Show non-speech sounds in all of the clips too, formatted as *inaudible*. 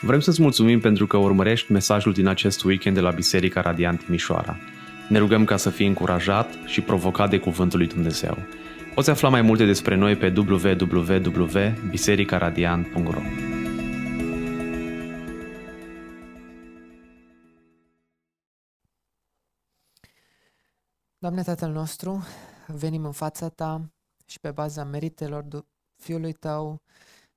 Vrem să-ți mulțumim pentru că urmărești mesajul din acest weekend de la Biserica Radiant Timișoara. Ne rugăm ca să fii încurajat și provocat de Cuvântul lui Dumnezeu. Poți afla mai multe despre noi pe www.bisericaradiant.ro Doamne Tatăl nostru, venim în fața Ta și pe baza meritelor Fiului Tău,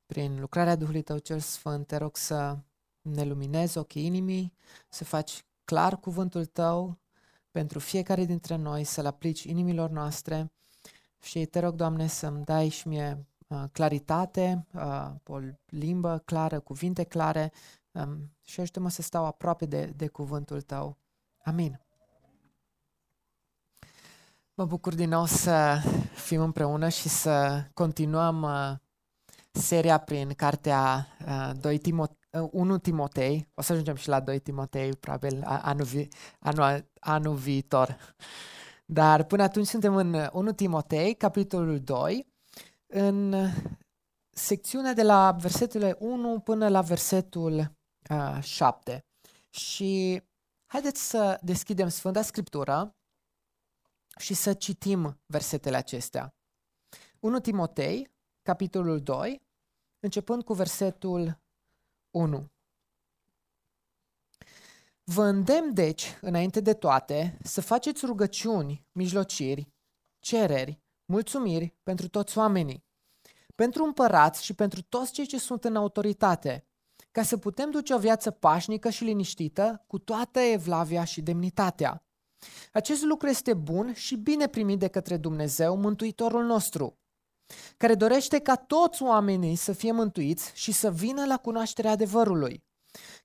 prin lucrarea Duhului Tău cel Sfânt, te rog să ne luminezi ochii inimii, să faci clar cuvântul Tău pentru fiecare dintre noi, să-L aplici inimilor noastre și te rog, Doamne, să-mi dai și mie uh, claritate, uh, o limbă clară, cuvinte clare um, și ajută-mă să stau aproape de, de cuvântul Tău. Amin. Mă bucur din nou să fim împreună și să continuăm uh, seria prin cartea uh, 2 Timotei, uh, 1 Timotei. O să ajungem și la 2 Timotei, probabil anul, vi- anul, anul viitor. Dar până atunci suntem în 1 Timotei, capitolul 2, în secțiunea de la versetele 1 până la versetul uh, 7. Și haideți să deschidem Sfânta Scriptură și să citim versetele acestea. 1 Timotei, capitolul 2, începând cu versetul 1. Vă îndemn, deci, înainte de toate, să faceți rugăciuni, mijlociri, cereri, mulțumiri pentru toți oamenii, pentru împărați și pentru toți cei ce sunt în autoritate, ca să putem duce o viață pașnică și liniștită cu toată evlavia și demnitatea. Acest lucru este bun și bine primit de către Dumnezeu, Mântuitorul nostru, care dorește ca toți oamenii să fie mântuiți și să vină la cunoașterea adevărului,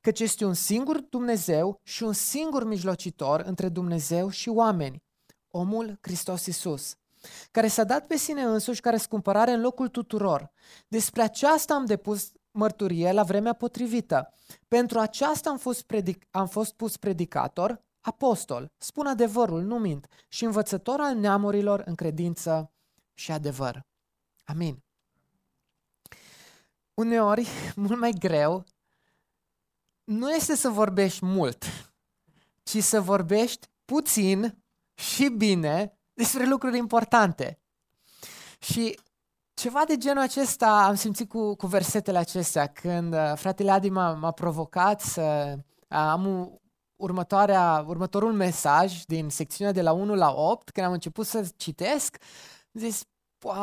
căci este un singur Dumnezeu și un singur mijlocitor între Dumnezeu și oameni, omul Hristos Isus, care s-a dat pe sine însuși ca răscumpărare în locul tuturor. Despre aceasta am depus mărturie la vremea potrivită. Pentru aceasta am fost, predic- am fost pus predicator, apostol, spun adevărul, nu mint, și învățător al neamurilor în credință și adevăr. Amin. Uneori, *laughs* mult mai greu, nu este să vorbești mult, ci să vorbești puțin și bine despre lucruri importante. Și ceva de genul acesta am simțit cu, cu versetele acestea, când uh, fratele Adi m-a, m-a provocat să am următoarea, următorul mesaj din secțiunea de la 1 la 8, când am început să citesc, zis, wow,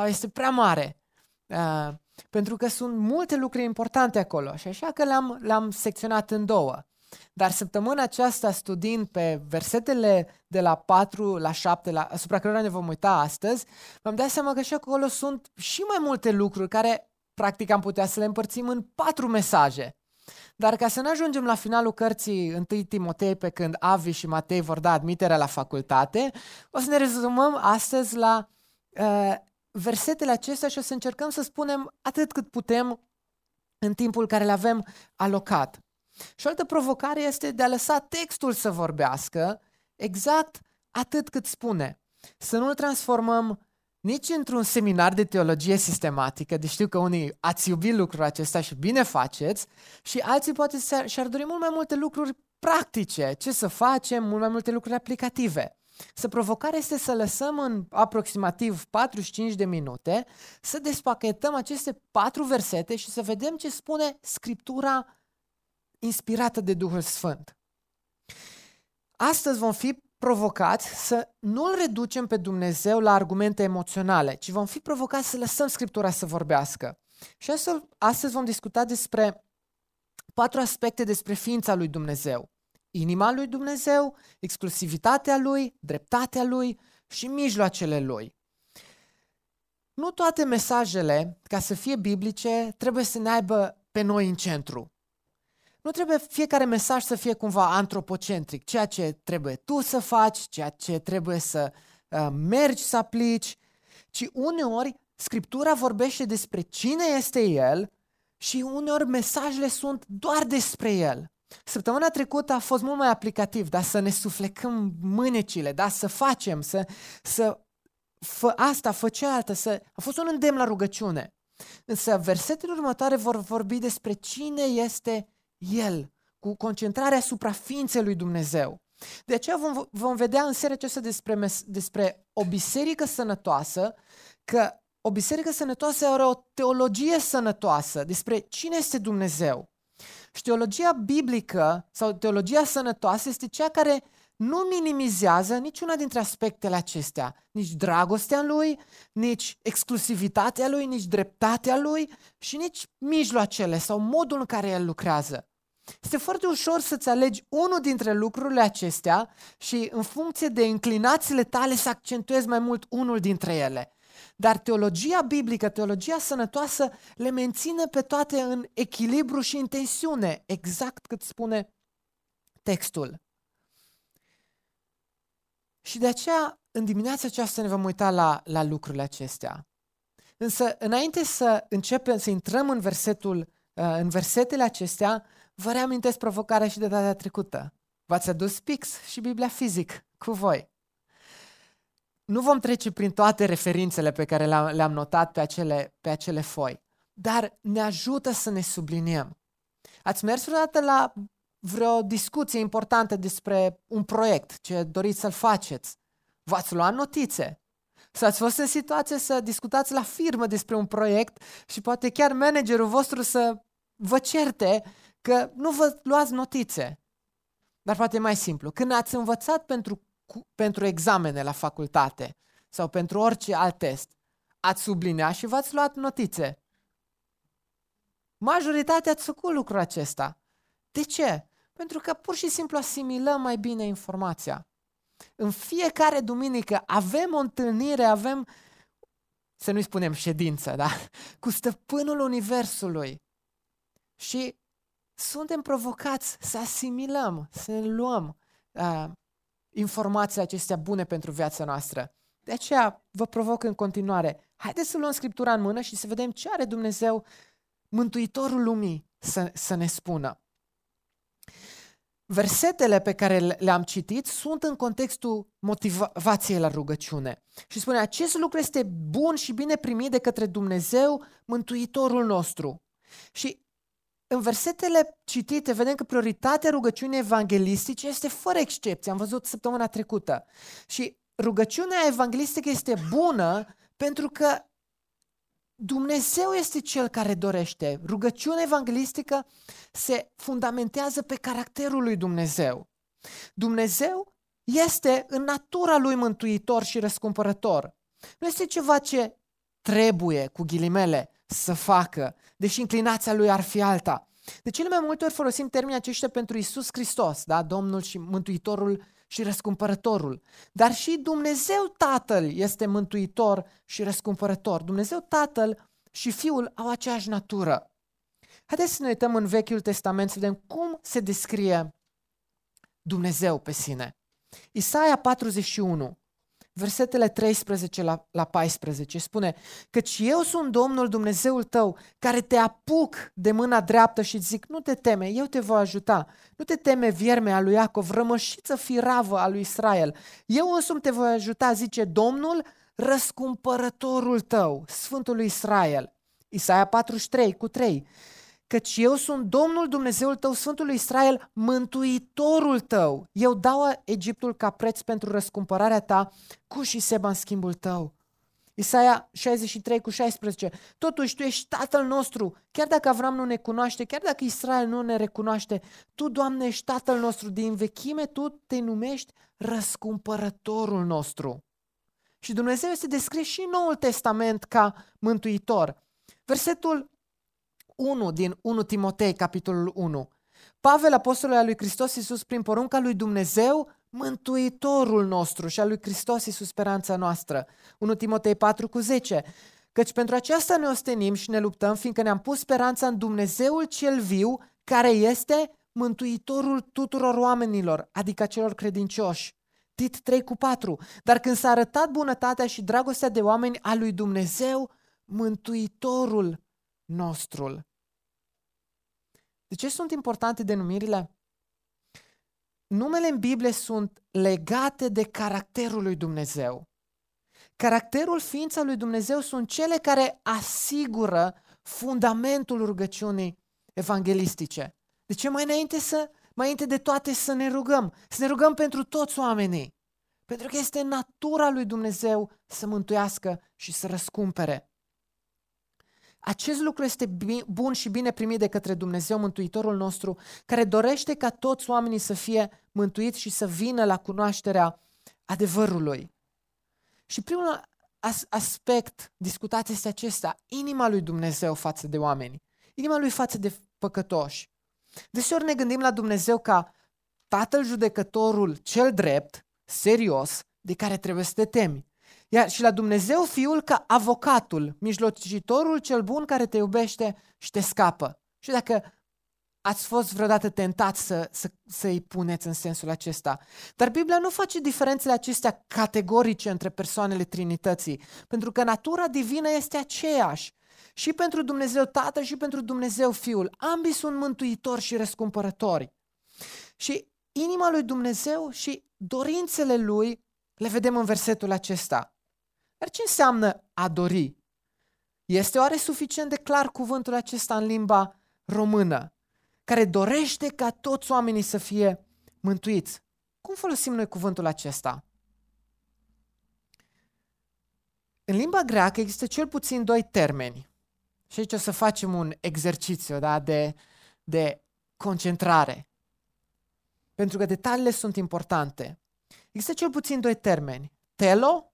este prea mare. Uh, pentru că sunt multe lucruri importante acolo și așa că le-am, le-am secționat în două. Dar săptămâna aceasta, studiind pe versetele de la 4 la 7, la, asupra cărora ne vom uita astăzi, m-am dat seama că și acolo sunt și mai multe lucruri care practic am putea să le împărțim în patru mesaje. Dar ca să nu ajungem la finalul cărții 1 Timotei pe când Avi și Matei vor da admiterea la facultate, o să ne rezumăm astăzi la uh, versetele acestea și o să încercăm să spunem atât cât putem în timpul care le avem alocat. Și o altă provocare este de a lăsa textul să vorbească exact atât cât spune. Să nu-l transformăm nici într-un seminar de teologie sistematică, deci știu că unii ați iubit lucrul acesta și bine faceți, și alții poate și-ar dori mult mai multe lucruri practice, ce să facem, mult mai multe lucruri aplicative. Să provocarea este să lăsăm în aproximativ 45 de minute să despachetăm aceste patru versete și să vedem ce spune Scriptura inspirată de Duhul Sfânt. Astăzi vom fi provocați să nu-L reducem pe Dumnezeu la argumente emoționale, ci vom fi provocați să lăsăm Scriptura să vorbească. Și astfel, astăzi vom discuta despre patru aspecte despre ființa lui Dumnezeu. Inima lui Dumnezeu, exclusivitatea lui, dreptatea lui și mijloacele lui. Nu toate mesajele, ca să fie biblice, trebuie să ne aibă pe noi în centru. Nu trebuie fiecare mesaj să fie cumva antropocentric, ceea ce trebuie tu să faci, ceea ce trebuie să uh, mergi să aplici, ci uneori Scriptura vorbește despre cine este El și uneori mesajele sunt doar despre El. Săptămâna trecută a fost mult mai aplicativ, dar să ne suflecăm mânecile, da? să facem, să, să fă asta, fă cealaltă, să... a fost un îndemn la rugăciune. Însă versetele următoare vor vorbi despre cine este El, cu concentrarea asupra ființei lui Dumnezeu. De aceea vom, vom vedea în seria aceasta despre, despre o biserică sănătoasă, că o biserică sănătoasă are o teologie sănătoasă despre cine este Dumnezeu. Și teologia biblică sau teologia sănătoasă este cea care nu minimizează niciuna dintre aspectele acestea, nici dragostea lui, nici exclusivitatea lui, nici dreptatea lui și nici mijloacele sau modul în care el lucrează. Este foarte ușor să-ți alegi unul dintre lucrurile acestea și în funcție de inclinațiile tale să accentuezi mai mult unul dintre ele. Dar teologia biblică, teologia sănătoasă, le menține pe toate în echilibru și în tensiune, exact cât spune textul. Și de aceea, în dimineața aceasta ne vom uita la, la lucrurile acestea. Însă, înainte să începem să intrăm în, versetul, uh, în versetele acestea, vă reamintesc provocarea și de data trecută. V-ați adus pix și Biblia fizic cu voi. Nu vom trece prin toate referințele pe care le-am, le-am notat pe acele, pe acele foi, dar ne ajută să ne subliniem. Ați mers vreodată la vreo discuție importantă despre un proiect ce doriți să-l faceți? V-ați luat notițe? Sau ați fost în situație să discutați la firmă despre un proiect și poate chiar managerul vostru să vă certe că nu vă luați notițe. Dar poate e mai simplu. Când ați învățat pentru pentru examene la facultate sau pentru orice alt test, ați subliniat și v-ați luat notițe. Majoritatea ați făcut lucrul acesta. De ce? Pentru că pur și simplu asimilăm mai bine informația. În fiecare duminică avem o întâlnire, avem, să nu-i spunem ședință, da? cu stăpânul Universului. Și suntem provocați să asimilăm, să ne luăm uh, informațiile acestea bune pentru viața noastră. De aceea vă provoc în continuare. Haideți să luăm Scriptura în mână și să vedem ce are Dumnezeu, Mântuitorul lumii, să, să ne spună. Versetele pe care le-am citit sunt în contextul motivației la rugăciune. Și spune, acest lucru este bun și bine primit de către Dumnezeu, Mântuitorul nostru. Și în versetele citite vedem că prioritatea rugăciunii evanghelistice este fără excepție. Am văzut săptămâna trecută. Și rugăciunea evanghelistică este bună pentru că Dumnezeu este cel care dorește. Rugăciunea evanghelistică se fundamentează pe caracterul lui Dumnezeu. Dumnezeu este în natura lui mântuitor și răscumpărător. Nu este ceva ce trebuie, cu ghilimele, să facă, deși inclinația lui ar fi alta. De cele mai multe ori folosim termenii aceștia pentru Isus Hristos, da? Domnul și Mântuitorul și Răscumpărătorul. Dar și Dumnezeu Tatăl este Mântuitor și Răscumpărător. Dumnezeu Tatăl și Fiul au aceeași natură. Haideți să ne uităm în Vechiul Testament să vedem cum se descrie Dumnezeu pe sine. Isaia 41 versetele 13 la, la 14, spune Căci eu sunt Domnul Dumnezeul tău, care te apuc de mâna dreaptă și zic, nu te teme, eu te voi ajuta. Nu te teme viermea lui Iacov, rămășiță firavă a lui Israel. Eu însumi te voi ajuta, zice Domnul, răscumpărătorul tău, Sfântul lui Israel. Isaia 43 cu 3 căci eu sunt Domnul Dumnezeul tău, Sfântul lui Israel, mântuitorul tău. Eu dau Egiptul ca preț pentru răscumpărarea ta, cu și seba în schimbul tău. Isaia 63 cu 16. Totuși, tu ești tatăl nostru, chiar dacă Avram nu ne cunoaște, chiar dacă Israel nu ne recunoaște, tu, Doamne, ești tatăl nostru, din vechime tu te numești răscumpărătorul nostru. Și Dumnezeu este descris și în Noul Testament ca mântuitor. Versetul 1 din 1 Timotei, capitolul 1. Pavel, apostolul al lui Hristos Iisus, prin porunca lui Dumnezeu, mântuitorul nostru și al lui Hristos Iisus, speranța noastră. 1 Timotei 4 cu 10. Căci pentru aceasta ne ostenim și ne luptăm, fiindcă ne-am pus speranța în Dumnezeul cel viu, care este mântuitorul tuturor oamenilor, adică celor credincioși. Tit 3 cu 4. Dar când s-a arătat bunătatea și dragostea de oameni a lui Dumnezeu, mântuitorul nostru. De ce sunt importante denumirile? Numele în Biblie sunt legate de caracterul lui Dumnezeu. Caracterul ființa lui Dumnezeu sunt cele care asigură fundamentul rugăciunii evanghelistice. De ce mai înainte să, mai înainte de toate să ne rugăm? Să ne rugăm pentru toți oamenii. Pentru că este natura lui Dumnezeu să mântuiască și să răscumpere. Acest lucru este bun și bine primit de către Dumnezeu, Mântuitorul nostru, care dorește ca toți oamenii să fie mântuiți și să vină la cunoașterea adevărului. Și primul aspect discutat este acesta, inima lui Dumnezeu față de oameni, inima lui față de păcătoși. Deseori ne gândim la Dumnezeu ca Tatăl judecătorul cel drept, serios, de care trebuie să te temi. Iar și la Dumnezeu Fiul ca avocatul, mijlocitorul cel bun care te iubește și te scapă. Și dacă ați fost vreodată tentați să, să, să-i puneți în sensul acesta. Dar Biblia nu face diferențele acestea categorice între persoanele Trinității, pentru că natura divină este aceeași. Și pentru Dumnezeu Tatăl și pentru Dumnezeu Fiul. Ambii sunt mântuitori și răscumpărători. Și inima lui Dumnezeu și dorințele lui le vedem în versetul acesta. Dar ce înseamnă a dori? Este oare suficient de clar cuvântul acesta în limba română, care dorește ca toți oamenii să fie mântuiți? Cum folosim noi cuvântul acesta? În limba greacă există cel puțin doi termeni. Și aici o să facem un exercițiu da, de, de concentrare. Pentru că detaliile sunt importante. Există cel puțin doi termeni. Telo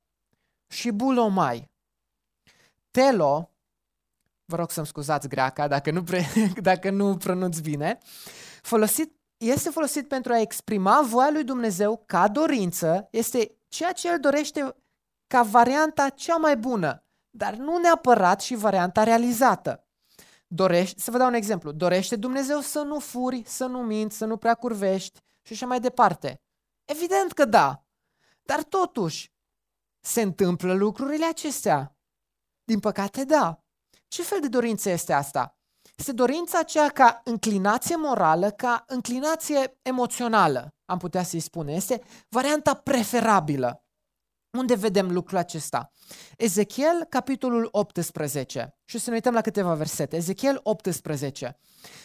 și bulomai. Telo, vă rog să-mi scuzați greaca dacă nu, pre, *laughs* dacă nu pronunț bine, folosit, este folosit pentru a exprima voia lui Dumnezeu ca dorință, este ceea ce El dorește ca varianta cea mai bună, dar nu neapărat și varianta realizată. Dorește, să vă dau un exemplu, dorește Dumnezeu să nu furi, să nu minți, să nu prea curvești și așa mai departe. Evident că da, dar totuși, se întâmplă lucrurile acestea? Din păcate, da. Ce fel de dorință este asta? Este dorința aceea ca înclinație morală, ca înclinație emoțională, am putea să-i spune. Este varianta preferabilă. Unde vedem lucrul acesta? Ezechiel, capitolul 18. Și să ne uităm la câteva versete. Ezechiel 18,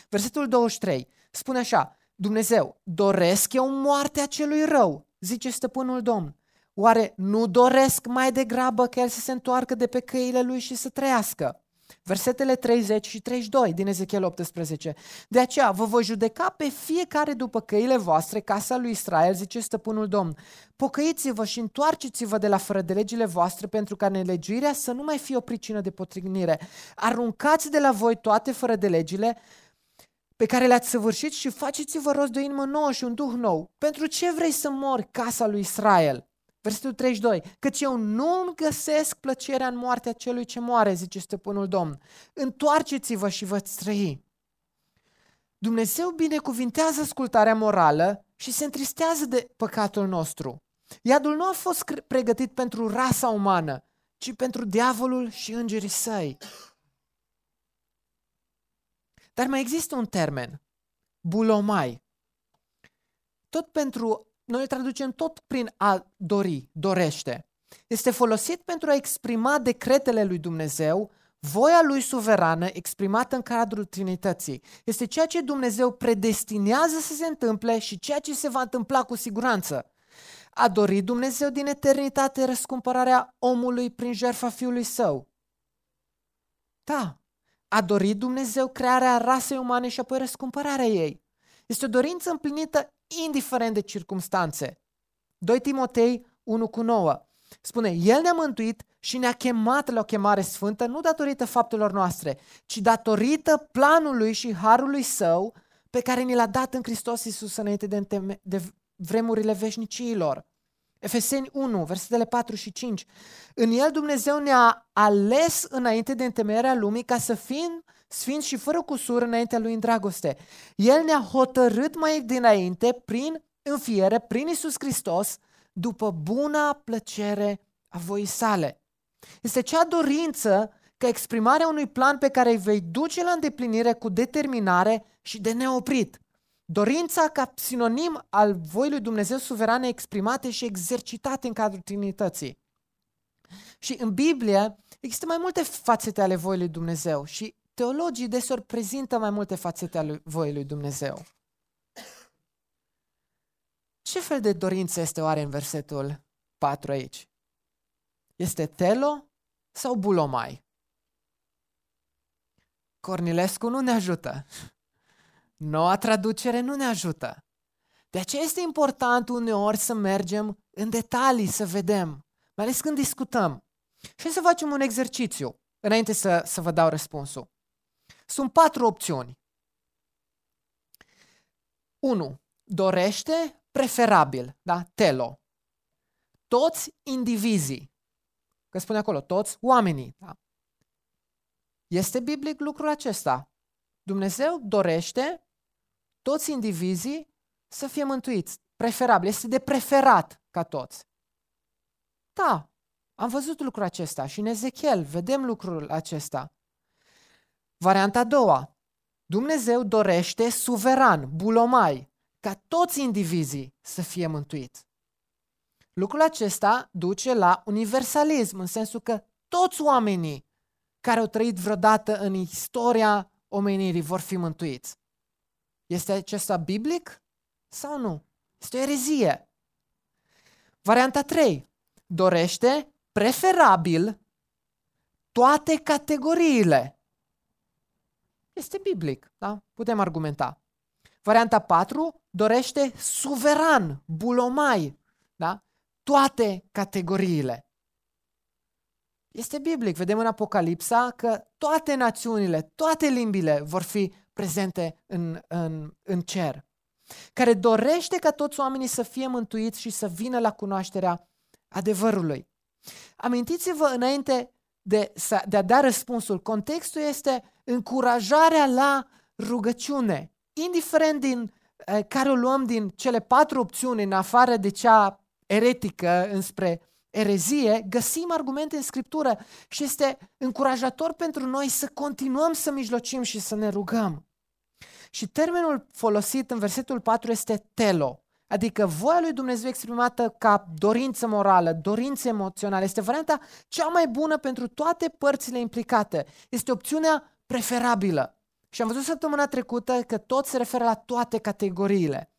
versetul 23. Spune așa, Dumnezeu, doresc eu moartea celui rău, zice stăpânul Domn. Oare nu doresc mai degrabă că el să se întoarcă de pe căile lui și să trăiască? Versetele 30 și 32 din Ezechiel 18. De aceea vă voi judeca pe fiecare după căile voastre, casa lui Israel, zice stăpânul Domn. Pocăiți-vă și întoarceți-vă de la fără de legile voastre pentru ca nelegiuirea să nu mai fie o pricină de potrignire. Aruncați de la voi toate fără de legile pe care le-ați săvârșit și faceți-vă rost de o inimă nouă și un duh nou. Pentru ce vrei să mori, casa lui Israel? Versetul 32. Căci eu nu găsesc plăcerea în moartea celui ce moare, zice stăpânul Domn. Întoarceți-vă și vă trăi. Dumnezeu binecuvintează ascultarea morală și se întristează de păcatul nostru. Iadul nu a fost pregătit pentru rasa umană, ci pentru diavolul și îngerii săi. Dar mai există un termen, bulomai. Tot pentru noi îl traducem tot prin a dori, dorește. Este folosit pentru a exprima decretele lui Dumnezeu, voia lui suverană exprimată în cadrul Trinității. Este ceea ce Dumnezeu predestinează să se întâmple și ceea ce se va întâmpla cu siguranță. A dorit Dumnezeu din eternitate răscumpărarea omului prin jertfa Fiului Său? Da. A dorit Dumnezeu crearea rasei umane și apoi răscumpărarea ei. Este o dorință împlinită indiferent de circumstanțe. 2 Timotei 1 cu 9 spune, El ne-a mântuit și ne-a chemat la o chemare sfântă, nu datorită faptelor noastre, ci datorită planului și harului său pe care ni l-a dat în Hristos Iisus înainte de, înteme- de vremurile veșnicilor. Efeseni 1, versetele 4 și 5. În el Dumnezeu ne-a ales înainte de întemeierea lumii ca să fim sfinți și fără cusur înaintea lui în dragoste. El ne-a hotărât mai dinainte prin înfiere, prin Isus Hristos, după buna plăcere a voii sale. Este cea dorință ca exprimarea unui plan pe care îi vei duce la îndeplinire cu determinare și de neoprit. Dorința ca sinonim al voii lui Dumnezeu suverane exprimate și exercitate în cadrul Trinității. Și în Biblie există mai multe fațete ale voii lui Dumnezeu și teologii desori prezintă mai multe fațete ale voii lui Dumnezeu. Ce fel de dorință este oare în versetul 4 aici? Este telo sau bulomai? Cornilescu nu ne ajută. Noua traducere nu ne ajută. De aceea este important uneori să mergem în detalii, să vedem, mai ales când discutăm. Și să facem un exercițiu înainte să, să vă dau răspunsul. Sunt patru opțiuni. 1. Dorește preferabil, da? Telo. Toți indivizii. Că spune acolo, toți oamenii. Da? Este biblic lucrul acesta. Dumnezeu dorește toți indivizii să fie mântuiți. Preferabil. Este de preferat ca toți. Da, am văzut lucrul acesta și în Ezechiel vedem lucrul acesta. Varianta a doua. Dumnezeu dorește suveran, bulomai, ca toți indivizii să fie mântuiți. Lucrul acesta duce la universalism, în sensul că toți oamenii care au trăit vreodată în istoria omenirii vor fi mântuiți. Este acesta biblic sau nu? Este o erezie. Varianta 3. Dorește, preferabil, toate categoriile. Este biblic, da? Putem argumenta. Varianta 4 dorește suveran, bulomai, da? Toate categoriile. Este biblic. Vedem în Apocalipsa că toate națiunile, toate limbile vor fi prezente în, în, în cer. Care dorește ca toți oamenii să fie mântuiți și să vină la cunoașterea adevărului. Amintiți-vă înainte de, de a da răspunsul. Contextul este încurajarea la rugăciune. Indiferent din eh, care o luăm din cele patru opțiuni, în afară de cea eretică înspre erezie, găsim argumente în Scriptură și este încurajator pentru noi să continuăm să mijlocim și să ne rugăm. Și termenul folosit în versetul 4 este telo, adică voia lui Dumnezeu exprimată ca dorință morală, dorință emoțională. Este varianta cea mai bună pentru toate părțile implicate. Este opțiunea preferabilă. Și am văzut săptămâna trecută că tot se referă la toate categoriile.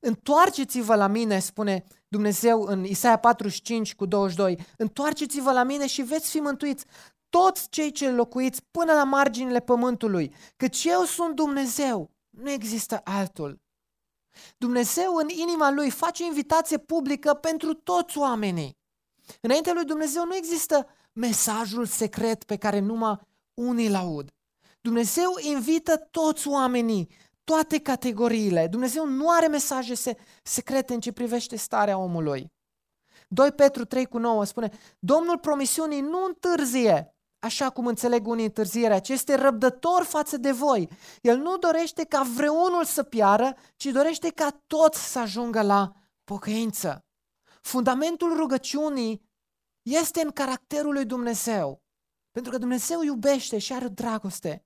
Întoarceți-vă la mine, spune Dumnezeu în Isaia 45 cu 22, întoarceți-vă la mine și veți fi mântuiți toți cei ce locuiți până la marginile pământului, căci eu sunt Dumnezeu, nu există altul. Dumnezeu în inima lui face o invitație publică pentru toți oamenii. Înaintea lui Dumnezeu nu există mesajul secret pe care numai unii îl aud. Dumnezeu invită toți oamenii toate categoriile. Dumnezeu nu are mesaje secrete în ce privește starea omului. 2 Petru 3 cu 9 spune, Domnul promisiunii nu întârzie, așa cum înțeleg unii întârzierea, ci este răbdător față de voi. El nu dorește ca vreunul să piară, ci dorește ca toți să ajungă la pocăință. Fundamentul rugăciunii este în caracterul lui Dumnezeu. Pentru că Dumnezeu iubește și are dragoste.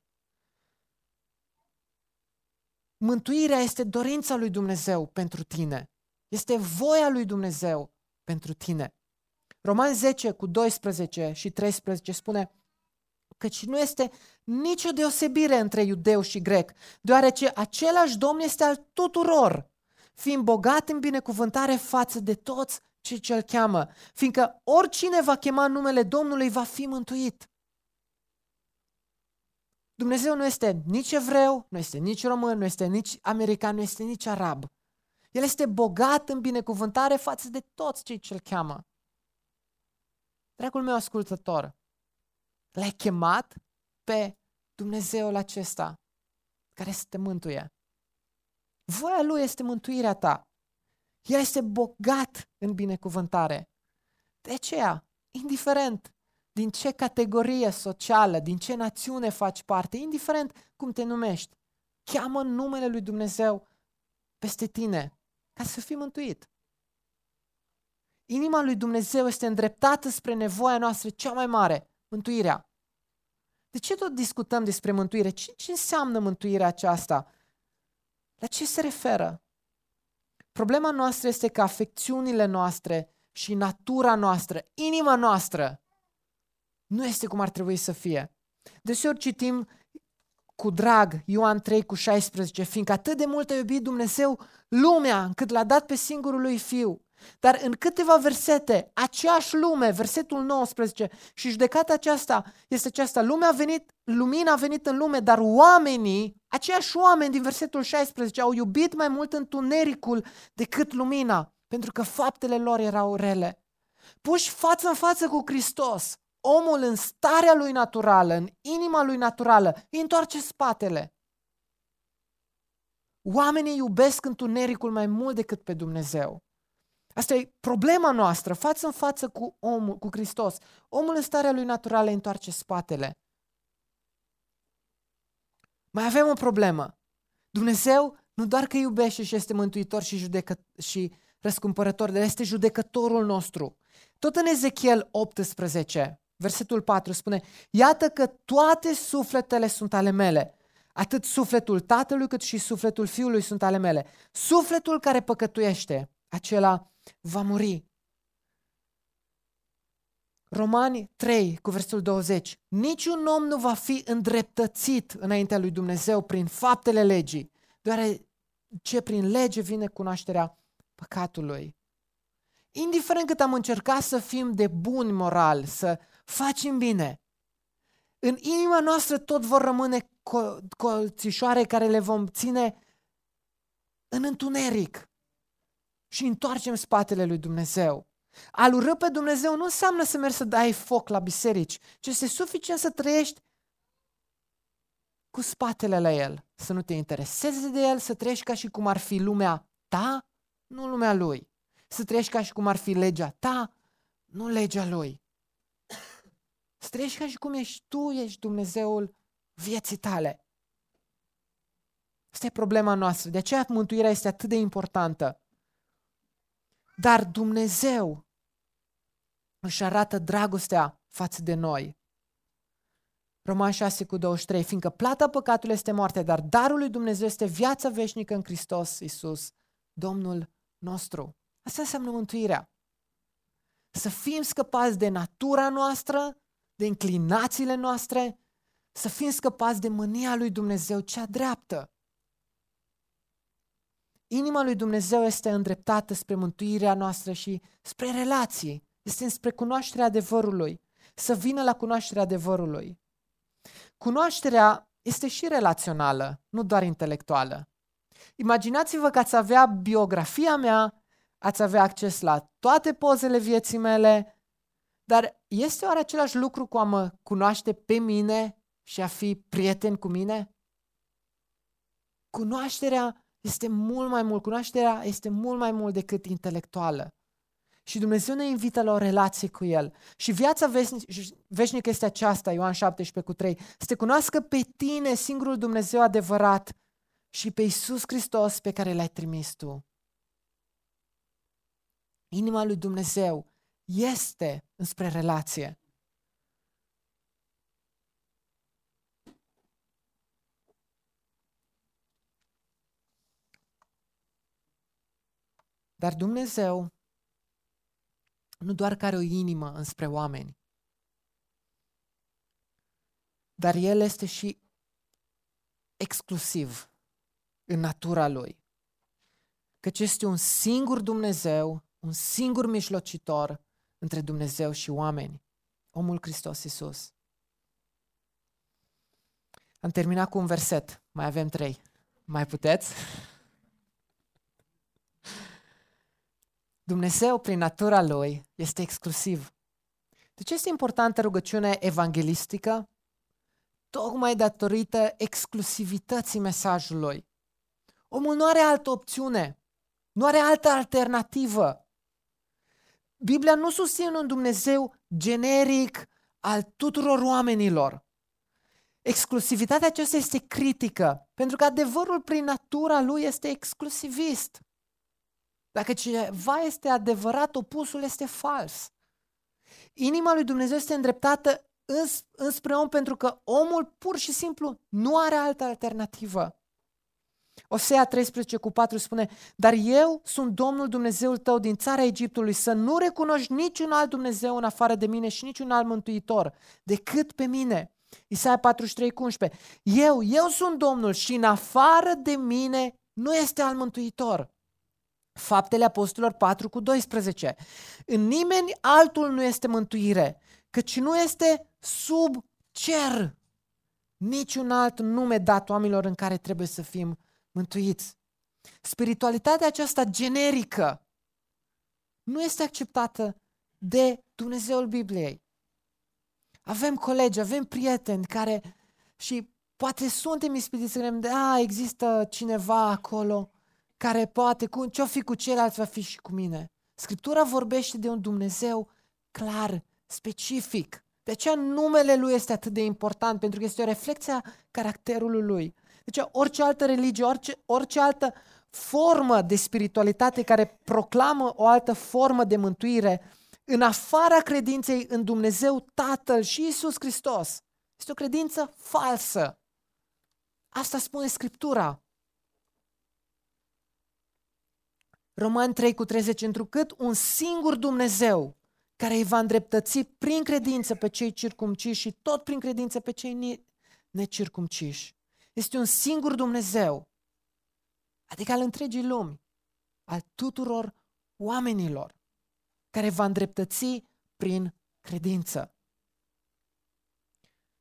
Mântuirea este dorința lui Dumnezeu pentru tine. Este voia lui Dumnezeu pentru tine. Roman 10 cu 12 și 13 spune căci nu este nicio deosebire între iudeu și grec, deoarece același Domn este al tuturor, fiind bogat în binecuvântare față de toți cei ce îl cheamă, fiindcă oricine va chema numele Domnului va fi mântuit. Dumnezeu nu este nici evreu, nu este nici român, nu este nici american, nu este nici arab. El este bogat în binecuvântare față de toți cei ce îl cheamă. Dragul meu ascultător, l-ai chemat pe Dumnezeul acesta care să te mântuie. Voia Lui este mântuirea ta. El este bogat în binecuvântare. De aceea, indiferent din ce categorie socială, din ce națiune faci parte, indiferent cum te numești, cheamă numele lui Dumnezeu peste tine ca să fii mântuit. Inima lui Dumnezeu este îndreptată spre nevoia noastră cea mai mare, mântuirea. De ce tot discutăm despre mântuire? Ce, ce înseamnă mântuirea aceasta? La ce se referă? Problema noastră este că afecțiunile noastre și natura noastră, inima noastră, nu este cum ar trebui să fie. Deseori citim cu drag Ioan 3 cu 16, fiindcă atât de mult a iubit Dumnezeu lumea încât l-a dat pe singurul lui Fiu. Dar în câteva versete, aceeași lume, versetul 19, și judecata aceasta este aceasta, lumea a venit, lumina a venit în lume, dar oamenii, aceiași oameni din versetul 16, au iubit mai mult întunericul decât lumina, pentru că faptele lor erau rele. Puși față în față cu Hristos, omul în starea lui naturală, în inima lui naturală, îi întoarce spatele. Oamenii iubesc întunericul mai mult decât pe Dumnezeu. Asta e problema noastră, față în față cu omul, cu Hristos. Omul în starea lui naturală îi întoarce spatele. Mai avem o problemă. Dumnezeu nu doar că iubește și este mântuitor și, judecă, și răscumpărător, dar este judecătorul nostru. Tot în Ezechiel 18, versetul 4 spune, Iată că toate sufletele sunt ale mele, atât sufletul tatălui cât și sufletul fiului sunt ale mele. Sufletul care păcătuiește, acela va muri. Romani 3 cu versetul 20. Niciun om nu va fi îndreptățit înaintea lui Dumnezeu prin faptele legii, deoarece prin lege vine cunoașterea păcatului. Indiferent cât am încercat să fim de buni moral, să facem bine, în inima noastră tot vor rămâne colțișoare care le vom ține în întuneric și întoarcem spatele lui Dumnezeu. A-L urâ pe Dumnezeu nu înseamnă să mergi să dai foc la biserici, ci este suficient să trăiești cu spatele la El, să nu te intereseze de El, să trăiești ca și cum ar fi lumea ta, nu lumea Lui. Să trăiești ca și cum ar fi legea ta, nu legea Lui. Să trăiești ca și cum ești tu, ești Dumnezeul vieții tale. Asta e problema noastră. De aceea mântuirea este atât de importantă. Dar Dumnezeu își arată dragostea față de noi. Roman 6 cu 23, fiindcă plata păcatului este moarte, dar darul lui Dumnezeu este viața veșnică în Hristos Iisus, Domnul nostru. Asta înseamnă mântuirea. Să fim scăpați de natura noastră, de inclinațiile noastre, să fim scăpați de mânia lui Dumnezeu cea dreaptă. Inima lui Dumnezeu este îndreptată spre mântuirea noastră și spre relații. Este spre cunoașterea adevărului. Să vină la cunoașterea adevărului. Cunoașterea este și relațională, nu doar intelectuală. Imaginați-vă că ați avea biografia mea, ați avea acces la toate pozele vieții mele, dar este oare același lucru cu a mă cunoaște pe mine și a fi prieten cu mine? Cunoașterea este mult mai mult, cunoașterea este mult mai mult decât intelectuală. Și Dumnezeu ne invită la o relație cu El. Și viața veșnică este aceasta, Ioan 17 cu 3, să te cunoască pe tine, singurul Dumnezeu adevărat, și pe Iisus Hristos pe care l-ai trimis tu. Inima lui Dumnezeu este înspre relație. Dar Dumnezeu nu doar că are o inimă înspre oameni, dar El este și exclusiv în natura Lui. Căci este un singur Dumnezeu, un singur mijlocitor între Dumnezeu și oameni, omul Hristos Iisus. Am terminat cu un verset, mai avem trei. Mai puteți? Dumnezeu, prin natura Lui, este exclusiv. De ce este importantă rugăciunea evanghelistică? Tocmai datorită exclusivității mesajului. Omul nu are altă opțiune, nu are altă alternativă. Biblia nu susține un Dumnezeu generic al tuturor oamenilor. Exclusivitatea aceasta este critică, pentru că adevărul prin natura lui este exclusivist. Dacă ceva este adevărat, opusul este fals. Inima lui Dumnezeu este îndreptată îns, înspre om pentru că omul pur și simplu nu are altă alternativă. Osea 13 cu 4 spune, dar eu sunt Domnul Dumnezeul tău din țara Egiptului, să nu recunoști niciun alt Dumnezeu în afară de mine și niciun alt mântuitor decât pe mine. Isaia 43 cu 11. Eu, eu sunt Domnul și în afară de mine nu este al mântuitor. Faptele Apostolilor 4 cu 12. În nimeni altul nu este mântuire, căci nu este sub cer niciun alt nume dat oamenilor în care trebuie să fim mântuiți. Spiritualitatea aceasta generică nu este acceptată de Dumnezeul Bibliei. Avem colegi, avem prieteni care și poate suntem ispitiți să gândim, da, există cineva acolo care poate, cu, ce-o fi cu ceilalți, va fi și cu mine. Scriptura vorbește de un Dumnezeu clar, specific. De aceea numele Lui este atât de important, pentru că este o reflexie a caracterului Lui. Deci orice altă religie, orice, orice altă formă de spiritualitate care proclamă o altă formă de mântuire, în afara credinței în Dumnezeu Tatăl și Isus Hristos, este o credință falsă. Asta spune Scriptura. Roman 3 cu 30, întrucât un singur Dumnezeu care îi va îndreptăți prin credință pe cei circumciși și tot prin credință pe cei necircumciși. Este un singur Dumnezeu, adică al întregii lumi, al tuturor oamenilor, care va îndreptăți prin credință.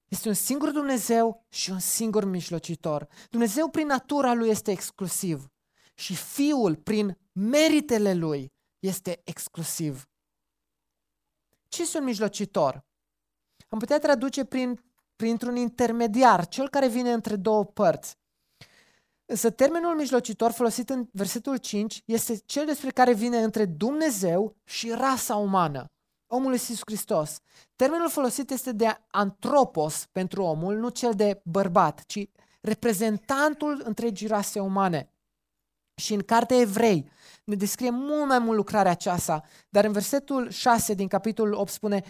Este un singur Dumnezeu și un singur mijlocitor. Dumnezeu prin natura lui este exclusiv și Fiul prin meritele lui este exclusiv. Ce este un mijlocitor? Am putea traduce prin, printr-un intermediar, cel care vine între două părți. Însă termenul mijlocitor folosit în versetul 5 este cel despre care vine între Dumnezeu și rasa umană, omul Iisus Hristos. Termenul folosit este de antropos pentru omul, nu cel de bărbat, ci reprezentantul întregii rase umane. Și în cartea Evrei ne descrie mult mai mult lucrarea aceasta, dar în versetul 6 din capitolul 8 spune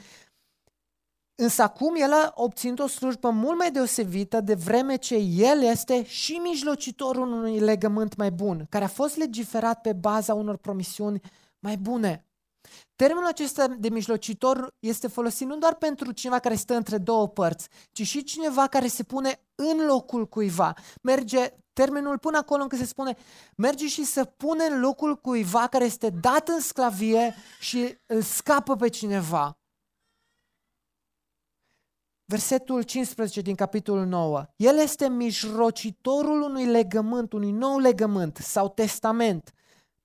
Însă acum el a obținut o slujbă mult mai deosebită de vreme ce el este și mijlocitorul unui legământ mai bun, care a fost legiferat pe baza unor promisiuni mai bune. Termenul acesta de mijlocitor este folosit nu doar pentru cineva care stă între două părți, ci și cineva care se pune în locul cuiva. Merge termenul până acolo încât se spune merge și să pune în locul cuiva care este dat în sclavie și îl scapă pe cineva. Versetul 15 din capitolul 9. El este mijlocitorul unui legământ, unui nou legământ sau testament.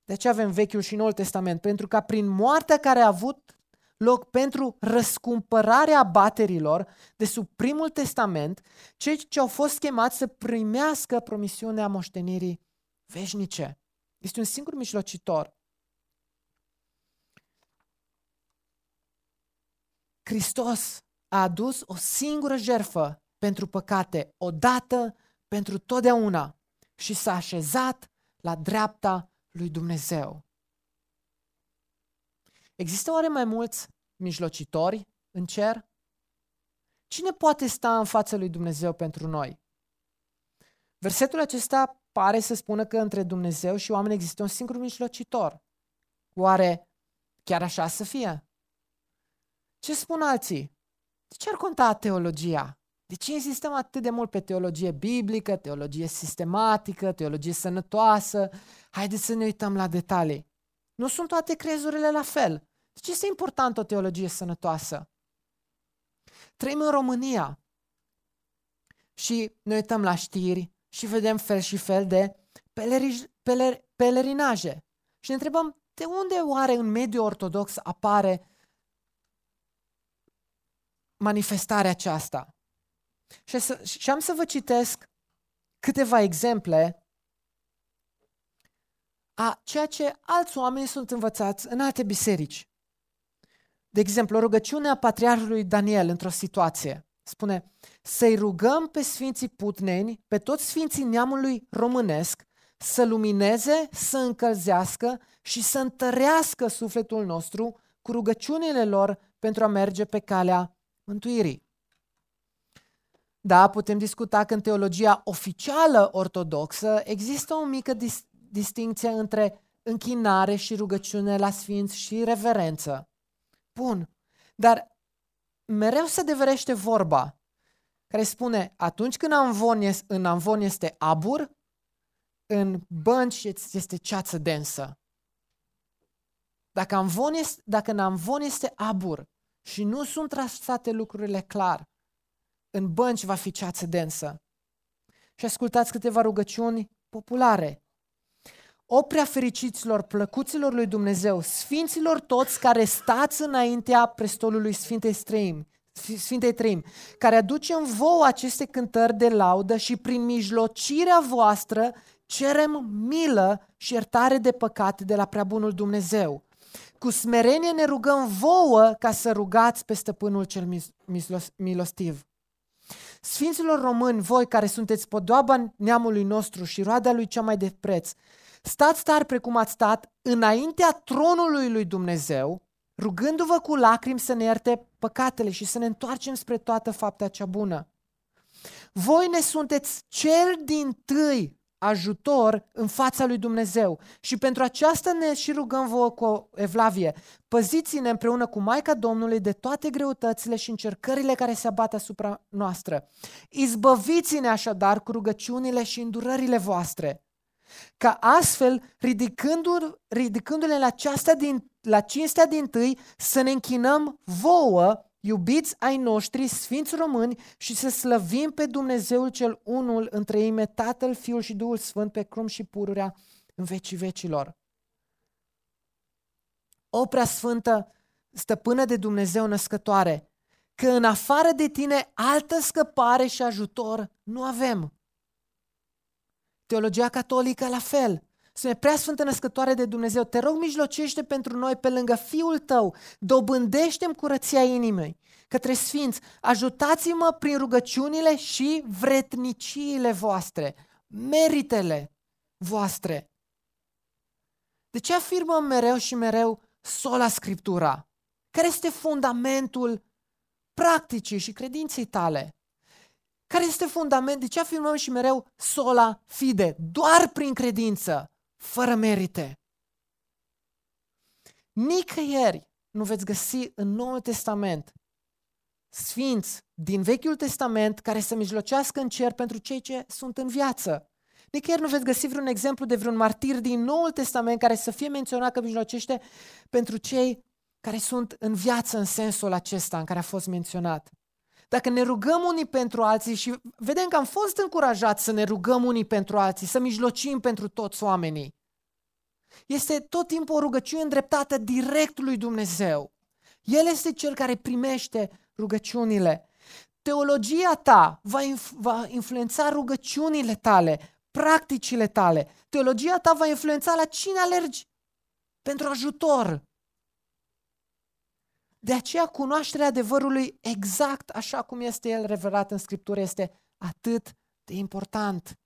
De ce avem Vechiul și Noul Testament? Pentru că prin moartea care a avut loc pentru răscumpărarea baterilor de sub primul testament, cei ce au fost chemați să primească promisiunea moștenirii veșnice. Este un singur mijlocitor. Hristos a adus o singură jerfă pentru păcate, odată pentru totdeauna și s-a așezat la dreapta lui Dumnezeu. Există oare mai mulți mijlocitori în cer? Cine poate sta în fața lui Dumnezeu pentru noi? Versetul acesta pare să spună că între Dumnezeu și oameni există un singur mijlocitor. Oare chiar așa să fie? Ce spun alții? De ce ar conta teologia? De ce insistăm atât de mult pe teologie biblică, teologie sistematică, teologie sănătoasă? Haideți să ne uităm la detalii. Nu sunt toate crezurile la fel. De ce este important o teologie sănătoasă? Trăim în România și ne uităm la știri și vedem fel și fel de pelerij, peler, pelerinaje. Și ne întrebăm, de unde oare în mediul ortodox apare manifestarea aceasta? Și, să, și am să vă citesc câteva exemple a ceea ce alți oameni sunt învățați în alte biserici. De exemplu, rugăciunea patriarhului Daniel într-o situație. Spune, să-i rugăm pe sfinții putneni, pe toți sfinții neamului românesc, să lumineze, să încălzească și să întărească sufletul nostru cu rugăciunile lor pentru a merge pe calea mântuirii. Da, putem discuta că în teologia oficială ortodoxă există o mică dis- distinție între închinare și rugăciune la sfinți și reverență. Bun, dar mereu se deverește vorba care spune atunci când amvon este, în amvon este abur, în bănci este ceață densă. Dacă, amvon este, dacă în amvon este abur și nu sunt trasate lucrurile clar, în bănci va fi ceață densă. Și ascultați câteva rugăciuni populare. O prea fericiților, plăcuților lui Dumnezeu, sfinților toți care stați înaintea prestolului Sfintei Streim, Sfintei Treim, care aducem vouă aceste cântări de laudă și prin mijlocirea voastră cerem milă și iertare de păcate de la preabunul Dumnezeu. Cu smerenie ne rugăm vouă ca să rugați pe stăpânul cel milostiv. Sfinților români, voi care sunteți podoaba neamului nostru și roada lui cea mai de preț, stați tari precum ați stat înaintea tronului lui Dumnezeu, rugându-vă cu lacrimi să ne ierte păcatele și să ne întoarcem spre toată fapta cea bună. Voi ne sunteți cel din tâi ajutor în fața lui Dumnezeu și pentru aceasta ne și rugăm vouă cu evlavie. Păziți-ne împreună cu Maica Domnului de toate greutățile și încercările care se abat asupra noastră. Izbăviți-ne așadar cu rugăciunile și îndurările voastre ca astfel, ridicându-le, ridicându-le la, aceasta din, la cinstea din tâi, să ne închinăm vouă, iubiți ai noștri, sfinți români, și să slăvim pe Dumnezeul cel unul între ei, Tatăl, Fiul și Duhul Sfânt, pe crum și pururea în vecii vecilor. O prea sfântă, stăpână de Dumnezeu născătoare, că în afară de tine altă scăpare și ajutor nu avem. Teologia catolică la fel. Sunt prea sfântă născătoare de Dumnezeu, te rog mijlocește pentru noi pe lângă Fiul tău, dobândește-mi curăția inimii către Sfinți, ajutați-mă prin rugăciunile și vretniciile voastre, meritele voastre. De ce afirmăm mereu și mereu sola Scriptura? Care este fundamentul practicii și credinței tale? Care este fundament? De ce afirmăm și mereu sola fide? Doar prin credință, fără merite. Nicăieri nu veți găsi în Noul Testament sfinți din Vechiul Testament care să mijlocească în cer pentru cei ce sunt în viață. Nicăieri nu veți găsi vreun exemplu de vreun martir din Noul Testament care să fie menționat că mijlocește pentru cei care sunt în viață în sensul acesta în care a fost menționat. Dacă ne rugăm unii pentru alții și vedem că am fost încurajați să ne rugăm unii pentru alții, să mijlocim pentru toți oamenii, este tot timpul o rugăciune îndreptată direct lui Dumnezeu. El este cel care primește rugăciunile. Teologia ta va, inf- va influența rugăciunile tale, practicile tale. Teologia ta va influența la cine alergi pentru ajutor, de aceea cunoașterea adevărului exact așa cum este el revelat în Scriptură este atât de important.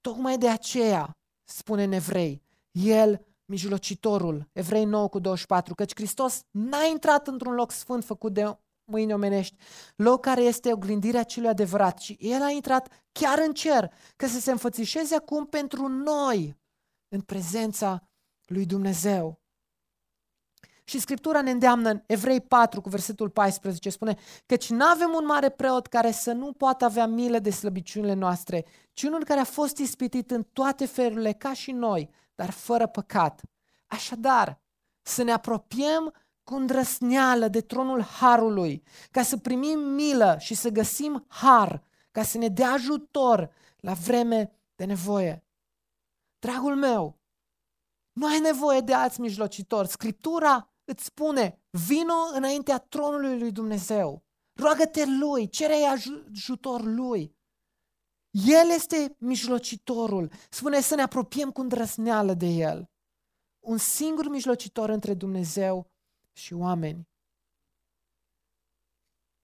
Tocmai de aceea, spune în evrei, el, mijlocitorul, evrei 9 cu 24, căci Hristos n-a intrat într-un loc sfânt făcut de mâini omenești, loc care este oglindirea celui adevărat, ci el a intrat chiar în cer, că să se înfățișeze acum pentru noi în prezența lui Dumnezeu. Și Scriptura ne îndeamnă în Evrei 4 cu versetul 14, spune Căci nu avem un mare preot care să nu poată avea milă de slăbiciunile noastre, ci unul care a fost ispitit în toate felurile ca și noi, dar fără păcat. Așadar, să ne apropiem cu îndrăsneală de tronul Harului, ca să primim milă și să găsim har, ca să ne dea ajutor la vreme de nevoie. Dragul meu, nu ai nevoie de alți mijlocitori. Scriptura îți spune, vino înaintea tronului lui Dumnezeu. Roagă-te lui, cere ajutor lui. El este mijlocitorul. Spune să ne apropiem cu îndrăsneală de el. Un singur mijlocitor între Dumnezeu și oameni.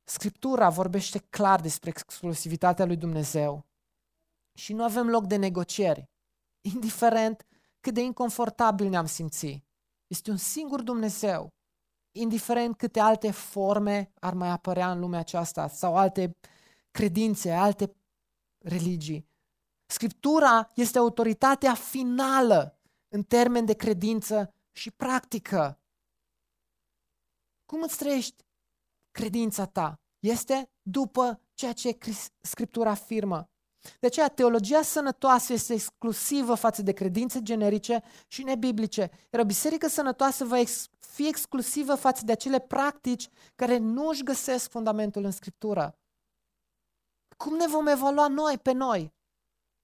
Scriptura vorbește clar despre exclusivitatea lui Dumnezeu și nu avem loc de negocieri indiferent cât de inconfortabil ne-am simțit. Este un singur Dumnezeu, indiferent câte alte forme ar mai apărea în lumea aceasta sau alte credințe, alte religii. Scriptura este autoritatea finală în termen de credință și practică. Cum îți trăiești credința ta? Este după ceea ce Scriptura afirmă. De aceea, teologia sănătoasă este exclusivă față de credințe generice și nebiblice, iar o biserică sănătoasă va ex- fi exclusivă față de acele practici care nu își găsesc fundamentul în Scriptură. Cum ne vom evalua noi pe noi?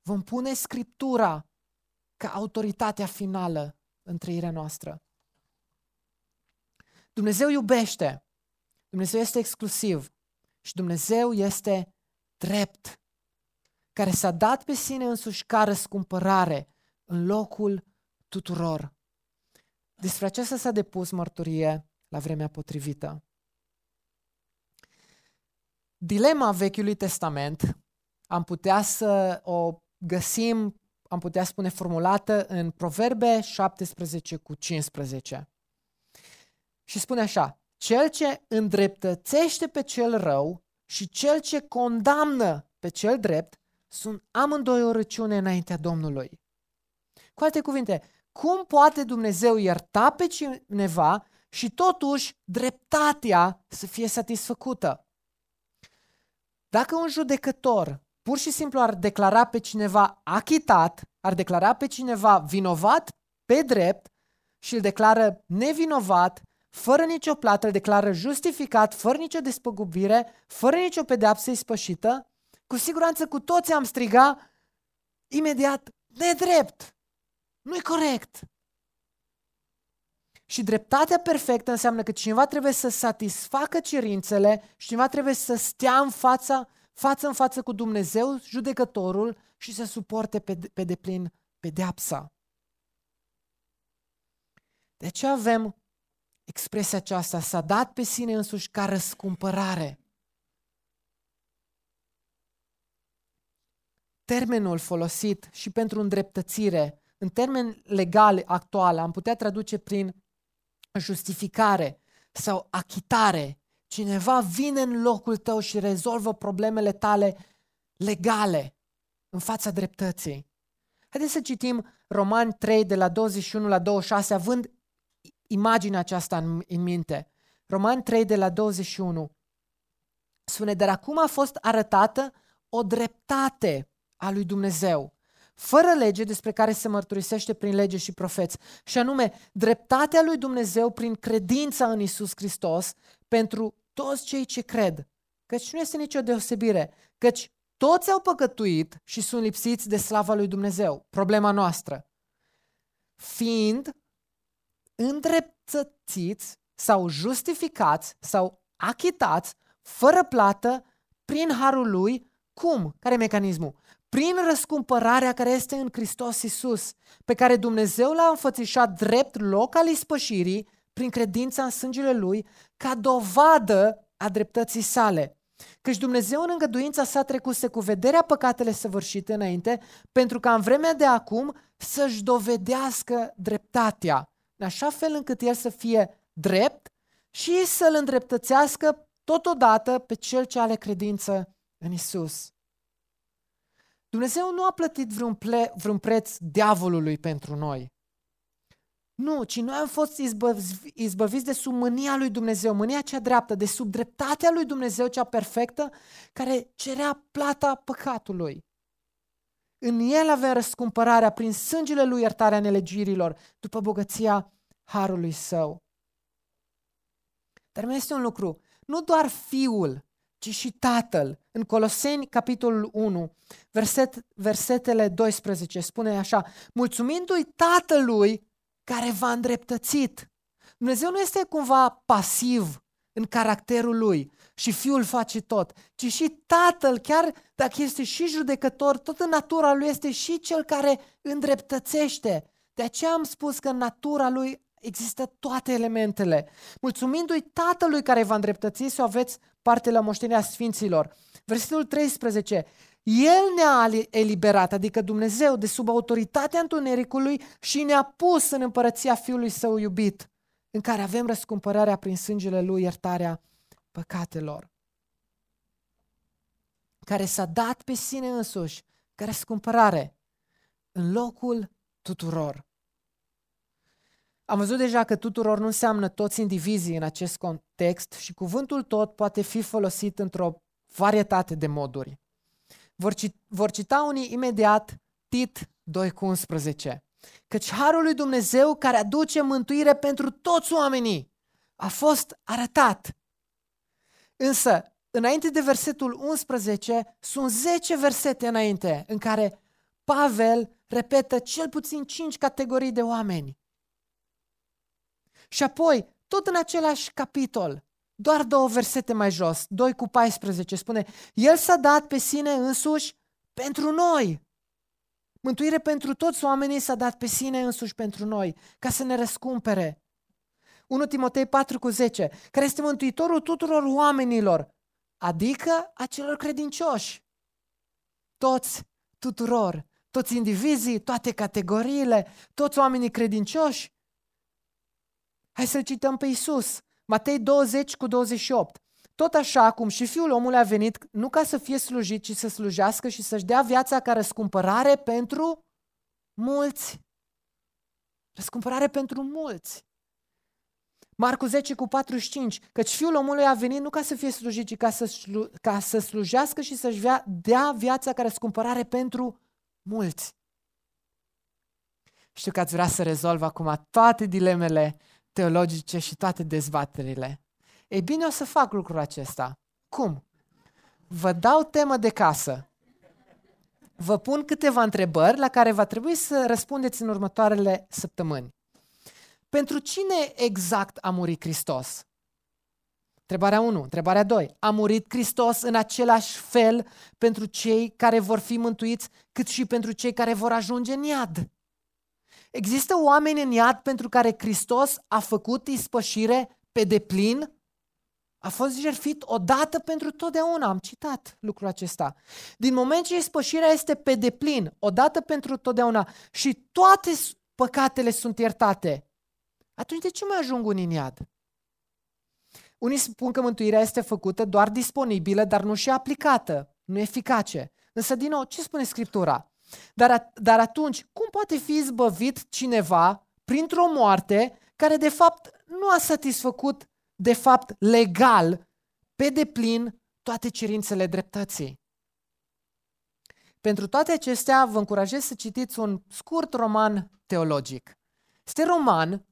Vom pune Scriptura ca autoritatea finală în trăirea noastră. Dumnezeu iubește. Dumnezeu este exclusiv. Și Dumnezeu este drept, care s-a dat pe sine însuși ca răscumpărare în locul tuturor. Despre aceasta s-a depus mărturie la vremea potrivită. Dilema Vechiului Testament am putea să o găsim, am putea spune formulată în Proverbe 17 cu 15. Și spune așa, cel ce îndreptățește pe cel rău și cel ce condamnă pe cel drept sunt amândoi o răciune înaintea Domnului. Cu alte cuvinte, cum poate Dumnezeu ierta pe cineva și totuși dreptatea să fie satisfăcută? Dacă un judecător pur și simplu ar declara pe cineva achitat, ar declara pe cineva vinovat pe drept și îl declară nevinovat, fără nicio plată, îl declară justificat, fără nicio despăgubire, fără nicio pedeapsă ispășită, cu siguranță cu toți am striga imediat, nedrept, nu-i corect. Și dreptatea perfectă înseamnă că cineva trebuie să satisfacă cerințele și cineva trebuie să stea în fața, față în față cu Dumnezeu, judecătorul, și să suporte pe, pe deplin pedeapsa. De ce avem expresia aceasta? S-a dat pe sine însuși ca răscumpărare. Termenul folosit și pentru îndreptățire, în termen legal actual, am putea traduce prin justificare sau achitare. Cineva vine în locul tău și rezolvă problemele tale legale în fața dreptății. Haideți să citim Roman 3 de la 21 la 26, având imaginea aceasta în, în minte. Roman 3 de la 21 spune, dar acum a fost arătată o dreptate a lui Dumnezeu fără lege despre care se mărturisește prin lege și profeți, și anume dreptatea lui Dumnezeu prin credința în Isus Hristos pentru toți cei ce cred. Căci nu este nicio deosebire, căci toți au păcătuit și sunt lipsiți de slava lui Dumnezeu. Problema noastră. Fiind îndreptățiți sau justificați sau achitați fără plată prin harul lui, cum? Care e mecanismul? Prin răscumpărarea care este în Hristos Isus, pe care Dumnezeu l-a înfățișat drept loc al ispășirii prin credința în sângele Lui, ca dovadă a dreptății sale. Căci Dumnezeu în îngăduința sa trecuse cu vederea păcatele săvârșite înainte, pentru ca în vremea de acum să-și dovedească dreptatea, în așa fel încât El să fie drept și să-L îndreptățească totodată pe Cel ce are credință în Isus. Dumnezeu nu a plătit vreun, ple, vreun preț diavolului pentru noi. Nu, ci noi am fost izbăviți, izbăviți de sub mânia lui Dumnezeu, mânia cea dreaptă, de sub dreptatea lui Dumnezeu cea perfectă, care cerea plata păcatului. În el avea răscumpărarea prin sângele lui iertarea nelegirilor, după bogăția harului său. Dar mai este un lucru, nu doar fiul ci și Tatăl. În Coloseni, capitolul 1, verset, versetele 12, spune așa, mulțumindu-i Tatălui care v-a îndreptățit. Dumnezeu nu este cumva pasiv în caracterul lui și fiul face tot, ci și tatăl, chiar dacă este și judecător, tot în natura lui este și cel care îndreptățește. De aceea am spus că în natura lui există toate elementele. Mulțumindu-i tatălui care v-a îndreptățit să aveți parte la moștenirea sfinților. Versetul 13. El ne-a eliberat, adică Dumnezeu, de sub autoritatea întunericului și ne-a pus în împărăția Fiului Său iubit, în care avem răscumpărarea prin sângele Lui, iertarea păcatelor. Care s-a dat pe sine însuși, ca răscumpărare, în locul tuturor. Am văzut deja că tuturor nu înseamnă toți indivizii în acest context și cuvântul tot poate fi folosit într-o varietate de moduri. Vor, ci, vor cita unii imediat Tit 2 cu 11. Căci harul lui Dumnezeu care aduce mântuire pentru toți oamenii a fost arătat. Însă, înainte de versetul 11, sunt 10 versete înainte în care Pavel repetă cel puțin 5 categorii de oameni. Și apoi, tot în același capitol, doar două versete mai jos, 2 cu 14, spune El s-a dat pe sine însuși pentru noi. Mântuire pentru toți oamenii s-a dat pe sine însuși pentru noi, ca să ne răscumpere. 1 Timotei 4 cu 10, care este mântuitorul tuturor oamenilor, adică a celor credincioși. Toți, tuturor, toți indivizii, toate categoriile, toți oamenii credincioși. Hai să-l cităm pe Isus. Matei 20 cu 28. Tot așa cum și Fiul omului a venit nu ca să fie slujit, ci să slujească și să-și dea viața ca răscumpărare pentru mulți. Răscumpărare pentru mulți. Marcu 10 cu 45, căci Fiul omului a venit nu ca să fie slujit, ci ca să, slu- ca să slujească și să-și via- dea viața ca răscumpărare pentru mulți. Știu că ați vrea să rezolv acum toate dilemele teologice și toate dezbaterile. Ei bine, o să fac lucrul acesta. Cum? Vă dau temă de casă. Vă pun câteva întrebări la care va trebui să răspundeți în următoarele săptămâni. Pentru cine exact a murit Hristos? Întrebarea 1. Întrebarea 2. A murit Hristos în același fel pentru cei care vor fi mântuiți, cât și pentru cei care vor ajunge în iad? Există oameni în iad pentru care Hristos a făcut ispășire pe deplin? A fost jertfit odată pentru totdeauna. Am citat lucrul acesta. Din moment ce ispășirea este pe deplin, odată pentru totdeauna și toate păcatele sunt iertate, atunci de ce mai ajung unii în iad? Unii spun că mântuirea este făcută doar disponibilă, dar nu și aplicată, nu eficace. Însă, din nou, ce spune Scriptura? Dar, dar atunci, cum poate fi izbăvit cineva printr-o moarte care, de fapt, nu a satisfăcut, de fapt, legal, pe deplin, toate cerințele dreptății? Pentru toate acestea, vă încurajez să citiți un scurt roman teologic. Este roman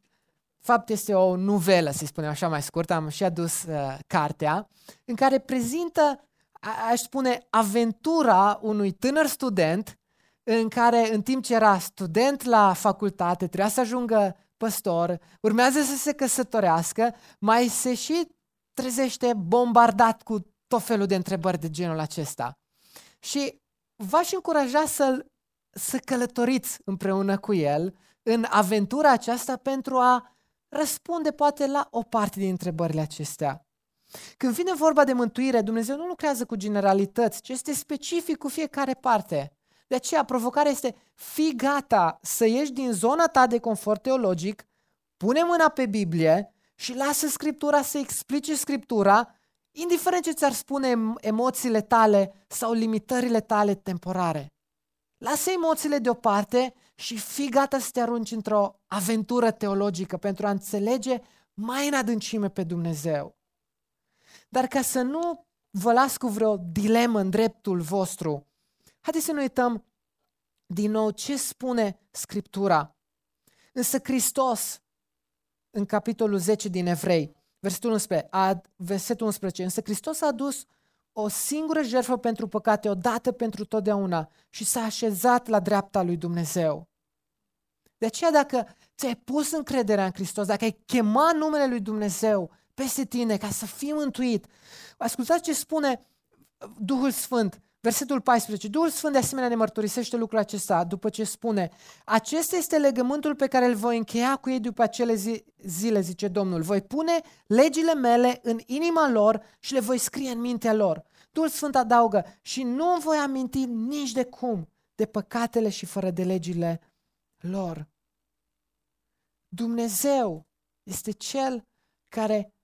fapt este o nuvelă, să spunem așa mai scurt, am și adus uh, cartea, în care prezintă, a- aș spune, aventura unui tânăr student în care în timp ce era student la facultate, trebuia să ajungă păstor, urmează să se căsătorească, mai se și trezește bombardat cu tot felul de întrebări de genul acesta. Și v-aș încuraja să, să călătoriți împreună cu el în aventura aceasta pentru a răspunde poate la o parte din întrebările acestea. Când vine vorba de mântuire, Dumnezeu nu lucrează cu generalități, ci este specific cu fiecare parte. De aceea, provocarea este fi gata să ieși din zona ta de confort teologic, pune mâna pe Biblie și lasă Scriptura să explice Scriptura, indiferent ce ți-ar spune emoțiile tale sau limitările tale temporare. Lasă emoțiile deoparte și fii gata să te arunci într-o aventură teologică pentru a înțelege mai în adâncime pe Dumnezeu. Dar ca să nu vă las cu vreo dilemă în dreptul vostru, haideți să ne uităm din nou ce spune Scriptura. Însă Hristos, în capitolul 10 din Evrei, versetul 11, a, versetul 11, însă Hristos a adus o singură jertfă pentru păcate, o dată pentru totdeauna și s-a așezat la dreapta lui Dumnezeu. De aceea dacă ți-ai pus încrederea în Hristos, dacă ai chemat numele lui Dumnezeu peste tine ca să fii mântuit, ascultați ce spune Duhul Sfânt, versetul 14. Duhul Sfânt de asemenea ne mărturisește lucrul acesta după ce spune Acesta este legământul pe care îl voi încheia cu ei după acele zi, zile, zice Domnul. Voi pune legile mele în inima lor și le voi scrie în mintea lor. Duhul Sfânt adaugă și nu voi aminti nici de cum de păcatele și fără de legile lor. Dumnezeu este Cel care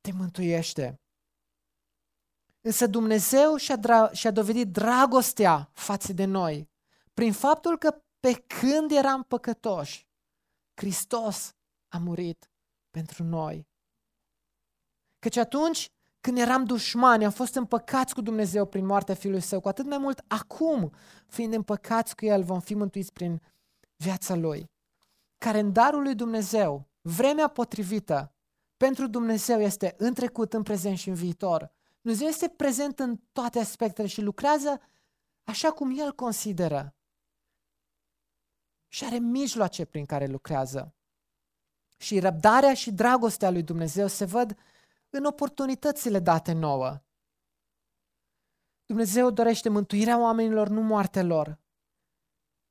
te mântuiește. Însă Dumnezeu și-a, dra- și-a dovedit dragostea față de noi prin faptul că pe când eram păcătoși, Hristos a murit pentru noi. Căci atunci când eram dușmani, am fost împăcați cu Dumnezeu prin moartea Fiului Său, cu atât mai mult acum, fiind împăcați cu El, vom fi mântuiți prin viața Lui. Care în darul lui Dumnezeu, vremea potrivită pentru Dumnezeu este în trecut, în prezent și în viitor. Dumnezeu este prezent în toate aspectele și lucrează așa cum El consideră. Și are mijloace prin care lucrează. Și răbdarea și dragostea lui Dumnezeu se văd în oportunitățile date nouă. Dumnezeu dorește mântuirea oamenilor, nu moartea lor.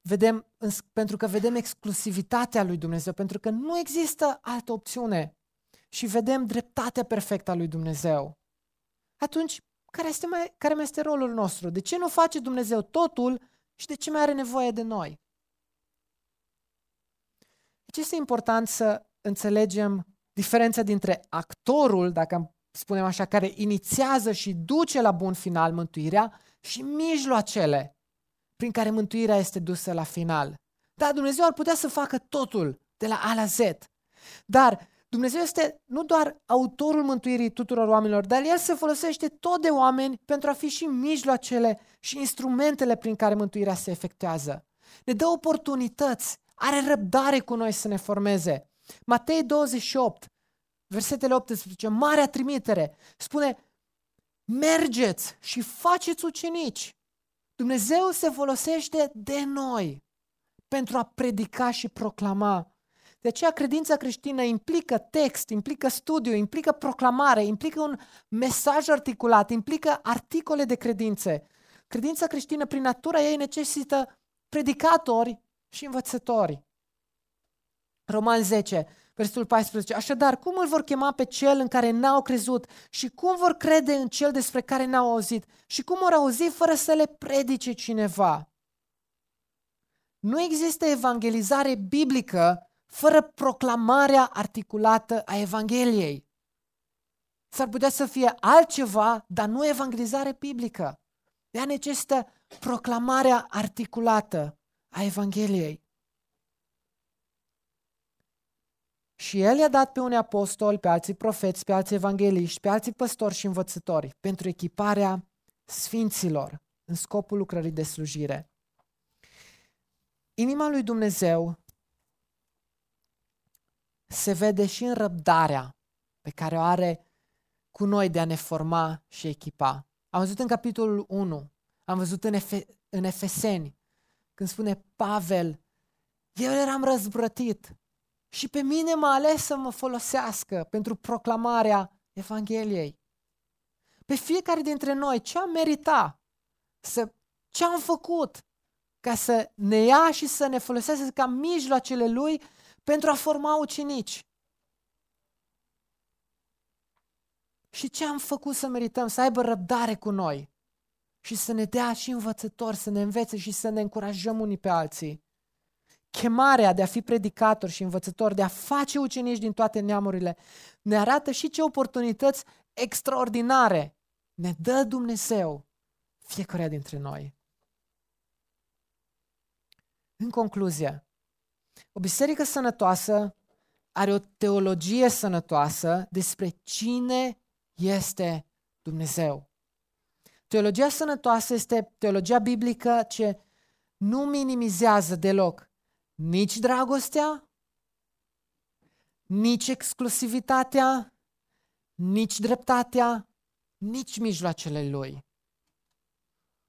Vedem, pentru că vedem exclusivitatea lui Dumnezeu, pentru că nu există altă opțiune și vedem dreptatea perfectă a lui Dumnezeu. Atunci, care, este mai, care mai este rolul nostru? De ce nu face Dumnezeu totul și de ce mai are nevoie de noi? Deci este important să înțelegem diferența dintre actorul, dacă spunem așa, care inițiază și duce la bun final mântuirea și mijloacele prin care mântuirea este dusă la final. Da, Dumnezeu ar putea să facă totul de la A la Z, dar Dumnezeu este nu doar autorul mântuirii tuturor oamenilor, dar El se folosește tot de oameni pentru a fi și mijloacele și instrumentele prin care mântuirea se efectuează. Ne dă oportunități, are răbdare cu noi să ne formeze. Matei 28, versetele 18, marea trimitere, spune mergeți și faceți ucenici. Dumnezeu se folosește de noi pentru a predica și proclama. De aceea credința creștină implică text, implică studiu, implică proclamare, implică un mesaj articulat, implică articole de credințe. Credința creștină, prin natura ei, necesită predicatori și învățători. Roman 10, versetul 14. Așadar, cum îl vor chema pe cel în care n-au crezut și cum vor crede în cel despre care n-au auzit și cum vor auzi fără să le predice cineva? Nu există evangelizare biblică fără proclamarea articulată a Evangheliei. S-ar putea să fie altceva, dar nu evangelizare biblică. Ea necesită proclamarea articulată a Evangheliei. Și el i-a dat pe unii apostoli, pe alții profeți, pe alții evangeliști, pe alții păstori și învățători pentru echiparea sfinților în scopul lucrării de slujire. Inima lui Dumnezeu se vede și în răbdarea pe care o are cu noi de a ne forma și echipa. Am văzut în capitolul 1, am văzut în, Efe- în Efeseni, când spune Pavel, eu eram răzbrătit, și pe mine m-a ales să mă folosească pentru proclamarea Evangheliei. Pe fiecare dintre noi, ce am merita, să, ce am făcut ca să ne ia și să ne folosească ca mijloacele Lui pentru a forma ucenici. Și ce am făcut să merităm, să aibă răbdare cu noi și să ne dea și învățători, să ne învețe și să ne încurajăm unii pe alții chemarea de a fi predicator și învățător, de a face ucenici din toate neamurile, ne arată și ce oportunități extraordinare ne dă Dumnezeu fiecare dintre noi. În concluzie, o biserică sănătoasă are o teologie sănătoasă despre cine este Dumnezeu. Teologia sănătoasă este teologia biblică ce nu minimizează deloc nici dragostea, nici exclusivitatea, nici dreptatea, nici mijloacele lui.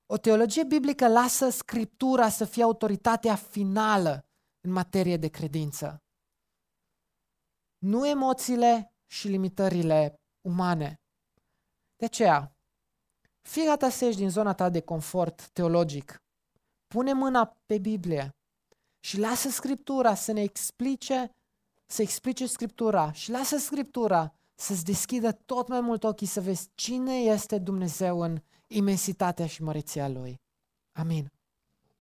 O teologie biblică lasă Scriptura să fie autoritatea finală în materie de credință. Nu emoțiile și limitările umane. De aceea, fii gata să ieși din zona ta de confort teologic. Pune mâna pe Biblie și lasă Scriptura să ne explice, să explice Scriptura și lasă Scriptura să-ți deschidă tot mai mult ochii să vezi cine este Dumnezeu în imensitatea și măreția Lui. Amin.